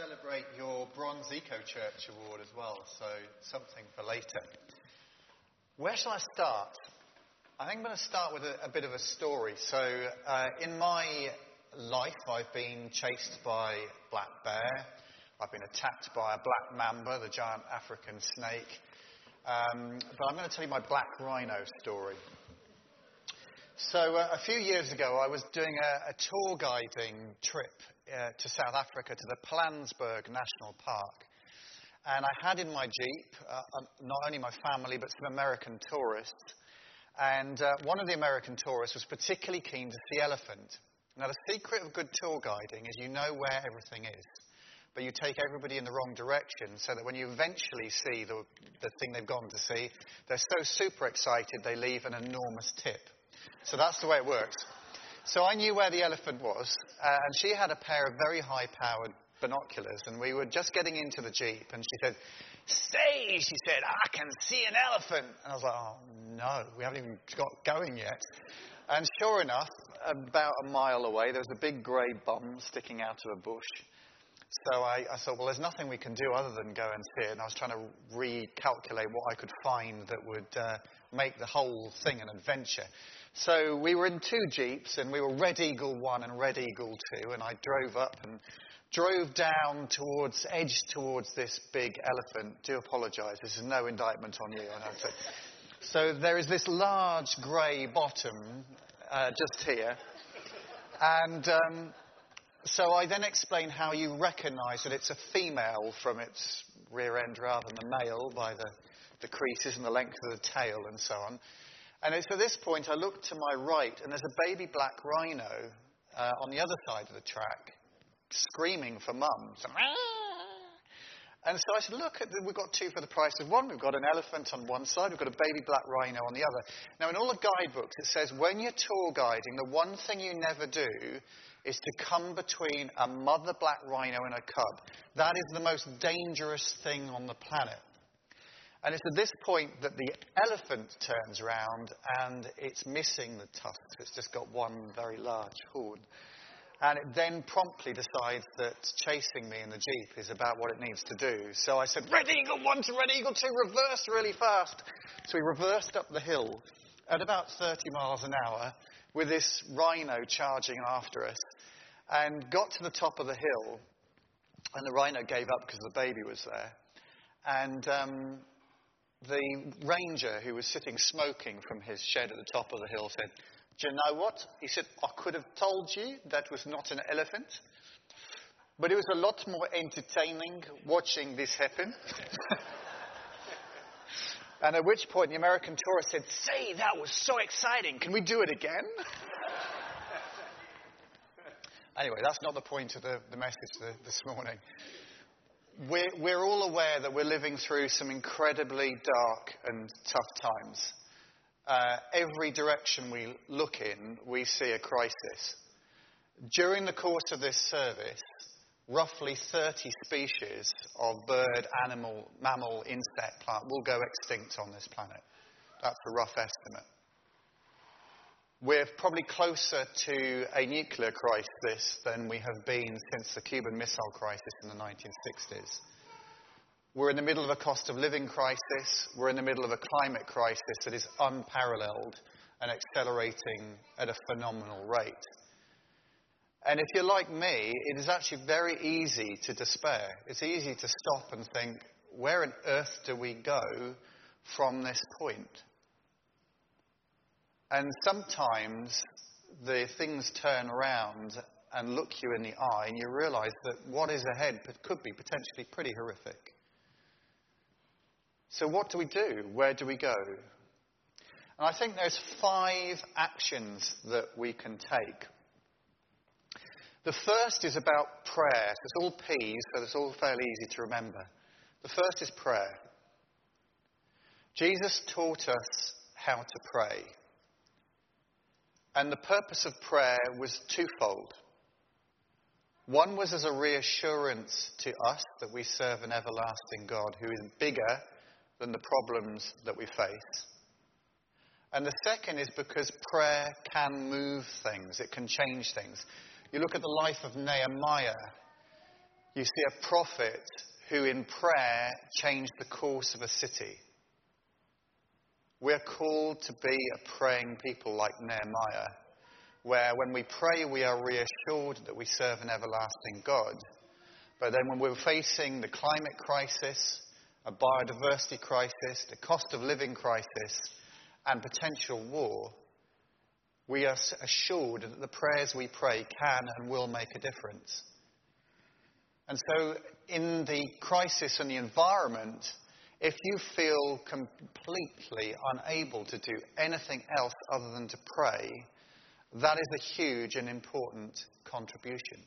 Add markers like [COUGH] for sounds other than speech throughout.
celebrate your Bronze Eco Church Award as well, so something for later. Where shall I start? I think I'm going to start with a, a bit of a story. So, uh, in my life, I've been chased by black bear. I've been attacked by a black mamba, the giant African snake. Um, but I'm going to tell you my black rhino story. So, uh, a few years ago, I was doing a, a tour guiding trip uh, to South Africa to the Pilanesberg National Park. And I had in my Jeep uh, not only my family, but some American tourists. And uh, one of the American tourists was particularly keen to see elephant. Now, the secret of good tour guiding is you know where everything is, but you take everybody in the wrong direction so that when you eventually see the, the thing they've gone to see, they're so super excited they leave an enormous tip. So that's the way it works. So I knew where the elephant was, uh, and she had a pair of very high powered binoculars, and we were just getting into the Jeep, and she said, Stay, she said, I can see an elephant. And I was like, Oh no, we haven't even got going yet. And sure enough, about a mile away, there was a big grey bum sticking out of a bush. So I, I, thought, well, there's nothing we can do other than go and see it. And I was trying to recalculate what I could find that would uh, make the whole thing an adventure. So we were in two Jeeps, and we were Red Eagle 1 and Red Eagle 2, and I drove up and drove down towards, edged towards this big elephant. Do apologise, this is no indictment on you, so there is this large grey bottom uh, just here, and um, so I then explain how you recognise that it's a female from its rear end rather than the male by the, the creases and the length of the tail and so on. And it's at this point I look to my right, and there's a baby black rhino uh, on the other side of the track, screaming for mum. So, and so I said, look, we've got two for the price of one. We've got an elephant on one side, we've got a baby black rhino on the other. Now, in all the guidebooks, it says when you're tour guiding, the one thing you never do is to come between a mother black rhino and a cub. That is the most dangerous thing on the planet. And it's at this point that the elephant turns around and it's missing the tusks. It's just got one very large horn. And it then promptly decides that chasing me in the Jeep is about what it needs to do. So I said, Red Eagle 1 to Red Eagle 2, reverse really fast. So we reversed up the hill at about 30 miles an hour with this rhino charging after us and got to the top of the hill. And the rhino gave up because the baby was there. And um, the ranger who was sitting smoking from his shed at the top of the hill said, Do you know what? He said, I could have told you that was not an elephant, but it was a lot more entertaining watching this happen. [LAUGHS] and at which point the American tourist said, Say, that was so exciting. Can we do it again? [LAUGHS] anyway, that's not the point of the, the message this morning we're, we're all aware that we're living through some incredibly dark and tough times. Uh, every direction we look in, we see a crisis. During the course of this service, roughly 30 species of bird, animal, mammal, insect, plant will go extinct on this planet. That's a rough estimate. We're probably closer to a nuclear crisis than we have been since the Cuban Missile Crisis in the 1960s. We're in the middle of a cost of living crisis. We're in the middle of a climate crisis that is unparalleled and accelerating at a phenomenal rate. And if you're like me, it is actually very easy to despair. It's easy to stop and think, where on earth do we go from this point? And sometimes the things turn around and look you in the eye, and you realize that what is ahead could be potentially pretty horrific. So, what do we do? Where do we go? And I think there's five actions that we can take. The first is about prayer. So it's all P's, so it's all fairly easy to remember. The first is prayer. Jesus taught us how to pray. And the purpose of prayer was twofold. One was as a reassurance to us that we serve an everlasting God who is bigger than the problems that we face. And the second is because prayer can move things, it can change things. You look at the life of Nehemiah. you see a prophet who in prayer changed the course of a city. We're called to be a praying people like Nehemiah, where when we pray, we are reassured that we serve an everlasting God. But then when we're facing the climate crisis, a biodiversity crisis, the cost of living crisis, and potential war, we are assured that the prayers we pray can and will make a difference. And so, in the crisis and the environment, if you feel completely unable to do anything else other than to pray, that is a huge and important contribution.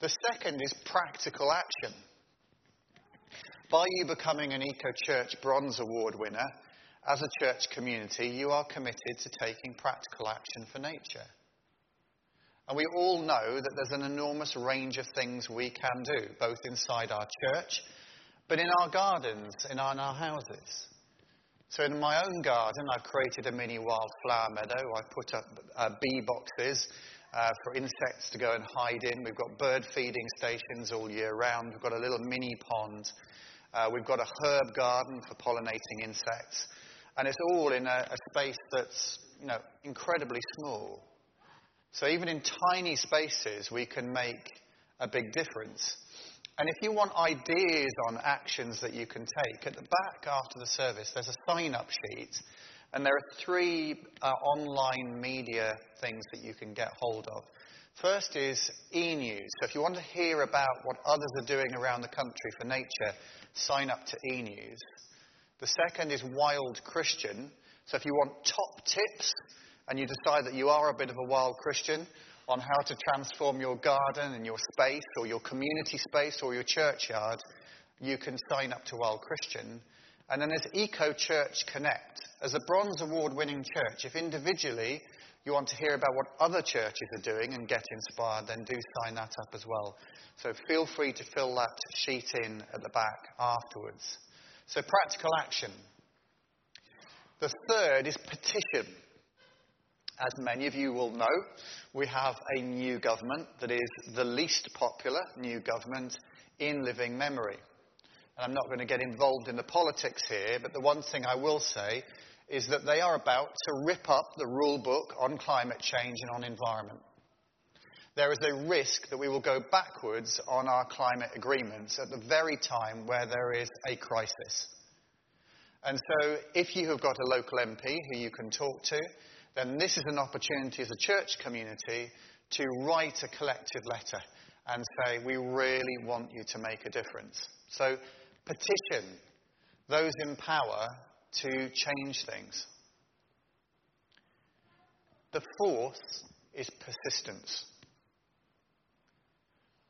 The second is practical action. By you becoming an Eco Church Bronze Award winner, as a church community, you are committed to taking practical action for nature. And we all know that there's an enormous range of things we can do, both inside our church, but in our gardens, in our, in our houses. So in my own garden, I've created a mini wildflower meadow. I've put up uh, bee boxes uh, for insects to go and hide in. We've got bird feeding stations all year round. We've got a little mini pond. Uh, we've got a herb garden for pollinating insects. And it's all in a, a space that's, you know, incredibly small. So even in tiny spaces, we can make a big difference. And if you want ideas on actions that you can take, at the back after the service, there's a sign up sheet. And there are three uh, online media things that you can get hold of. First is e news. So if you want to hear about what others are doing around the country for nature, sign up to e news. The second is Wild Christian. So if you want top tips and you decide that you are a bit of a wild Christian on how to transform your garden and your space or your community space or your churchyard, you can sign up to Wild Christian. And then there's Eco Church Connect. As a Bronze Award winning church, if individually you want to hear about what other churches are doing and get inspired, then do sign that up as well. So feel free to fill that sheet in at the back afterwards. So, practical action. The third is petition. As many of you will know, we have a new government that is the least popular new government in living memory. And I'm not going to get involved in the politics here, but the one thing I will say is that they are about to rip up the rule book on climate change and on environment. There is a risk that we will go backwards on our climate agreements at the very time where there is a crisis. And so, if you have got a local MP who you can talk to, then this is an opportunity as a church community to write a collective letter and say, We really want you to make a difference. So, petition those in power to change things. The fourth is persistence.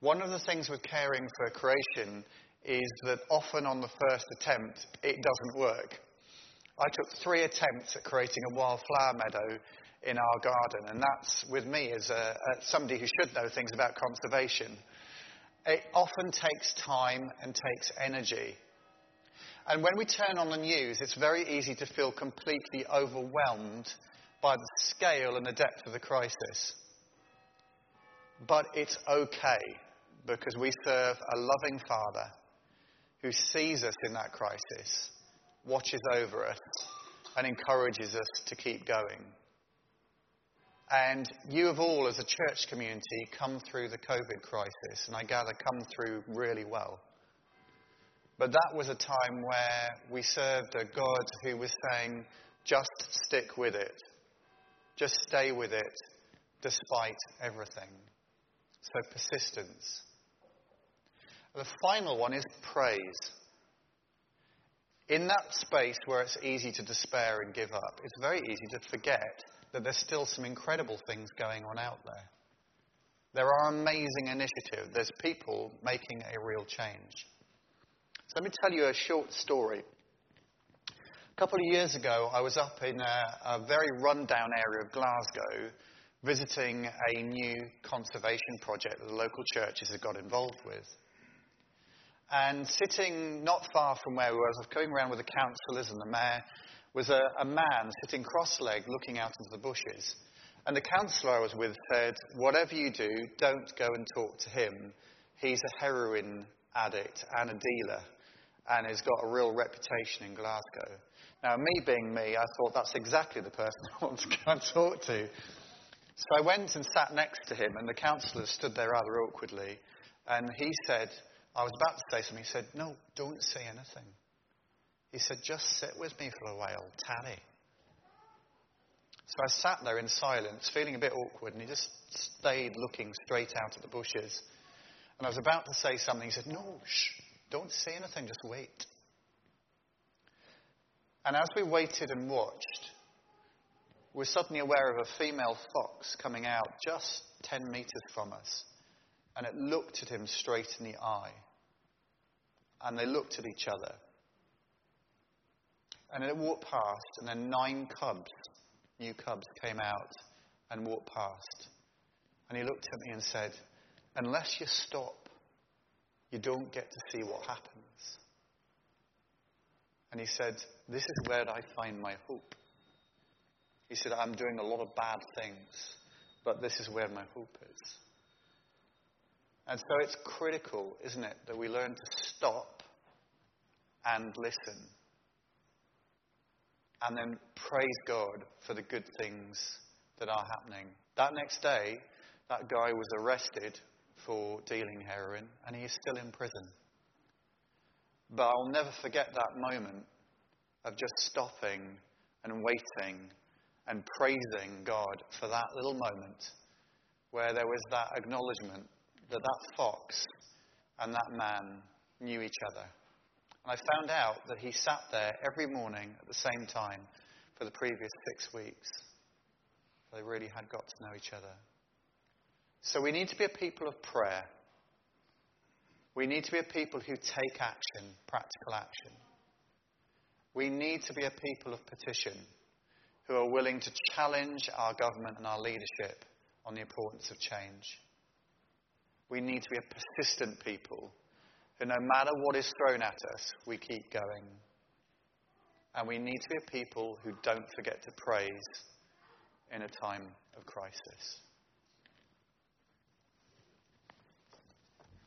One of the things with caring for creation is that often on the first attempt, it doesn't work. I took three attempts at creating a wildflower meadow in our garden, and that's with me as a, as somebody who should know things about conservation. It often takes time and takes energy. And when we turn on the news, it's very easy to feel completely overwhelmed by the scale and the depth of the crisis. But it's okay because we serve a loving Father who sees us in that crisis, watches over us, and encourages us to keep going. And you have all, as a church community, come through the COVID crisis, and I gather come through really well. But that was a time where we served a God who was saying, just stick with it. Just stay with it despite everything. So persistence. The final one is praise. In that space where it's easy to despair and give up, it's very easy to forget that there's still some incredible things going on out there. There are amazing initiatives. There's people making a real change. So let me tell you a short story. A couple of years ago, I was up in a, a very rundown area of Glasgow visiting a new conservation project that the local churches had got involved with. And sitting not far from where we were, I was going around with the councillors and the mayor, was a, a man sitting cross legged looking out into the bushes. And the councillor I was with said, Whatever you do, don't go and talk to him. He's a heroin addict and a dealer and has got a real reputation in Glasgow. Now, me being me, I thought that's exactly the person [LAUGHS] I want to go and talk to. So I went and sat next to him, and the counsellor stood there rather awkwardly. And he said, I was about to say something. He said, No, don't say anything. He said, Just sit with me for a while, Tanny. So I sat there in silence, feeling a bit awkward, and he just stayed looking straight out at the bushes. And I was about to say something. He said, No, shh, don't say anything, just wait. And as we waited and watched, we were suddenly aware of a female fox coming out just 10 metres from us. And it looked at him straight in the eye. And they looked at each other. And it walked past, and then nine cubs, new cubs, came out and walked past. And he looked at me and said, Unless you stop, you don't get to see what happens. And he said, This is where I find my hope. He said, I'm doing a lot of bad things, but this is where my hope is. And so it's critical, isn't it, that we learn to stop and listen. And then praise God for the good things that are happening. That next day, that guy was arrested for dealing heroin, and he is still in prison. But I'll never forget that moment of just stopping and waiting and praising God for that little moment where there was that acknowledgement that that fox and that man knew each other. And I found out that he sat there every morning at the same time for the previous six weeks. They really had got to know each other. So we need to be a people of prayer. We need to be a people who take action, practical action. We need to be a people of petition who are willing to challenge our government and our leadership on the importance of change. We need to be a persistent people who, no matter what is thrown at us, we keep going. And we need to be a people who don't forget to praise in a time of crisis.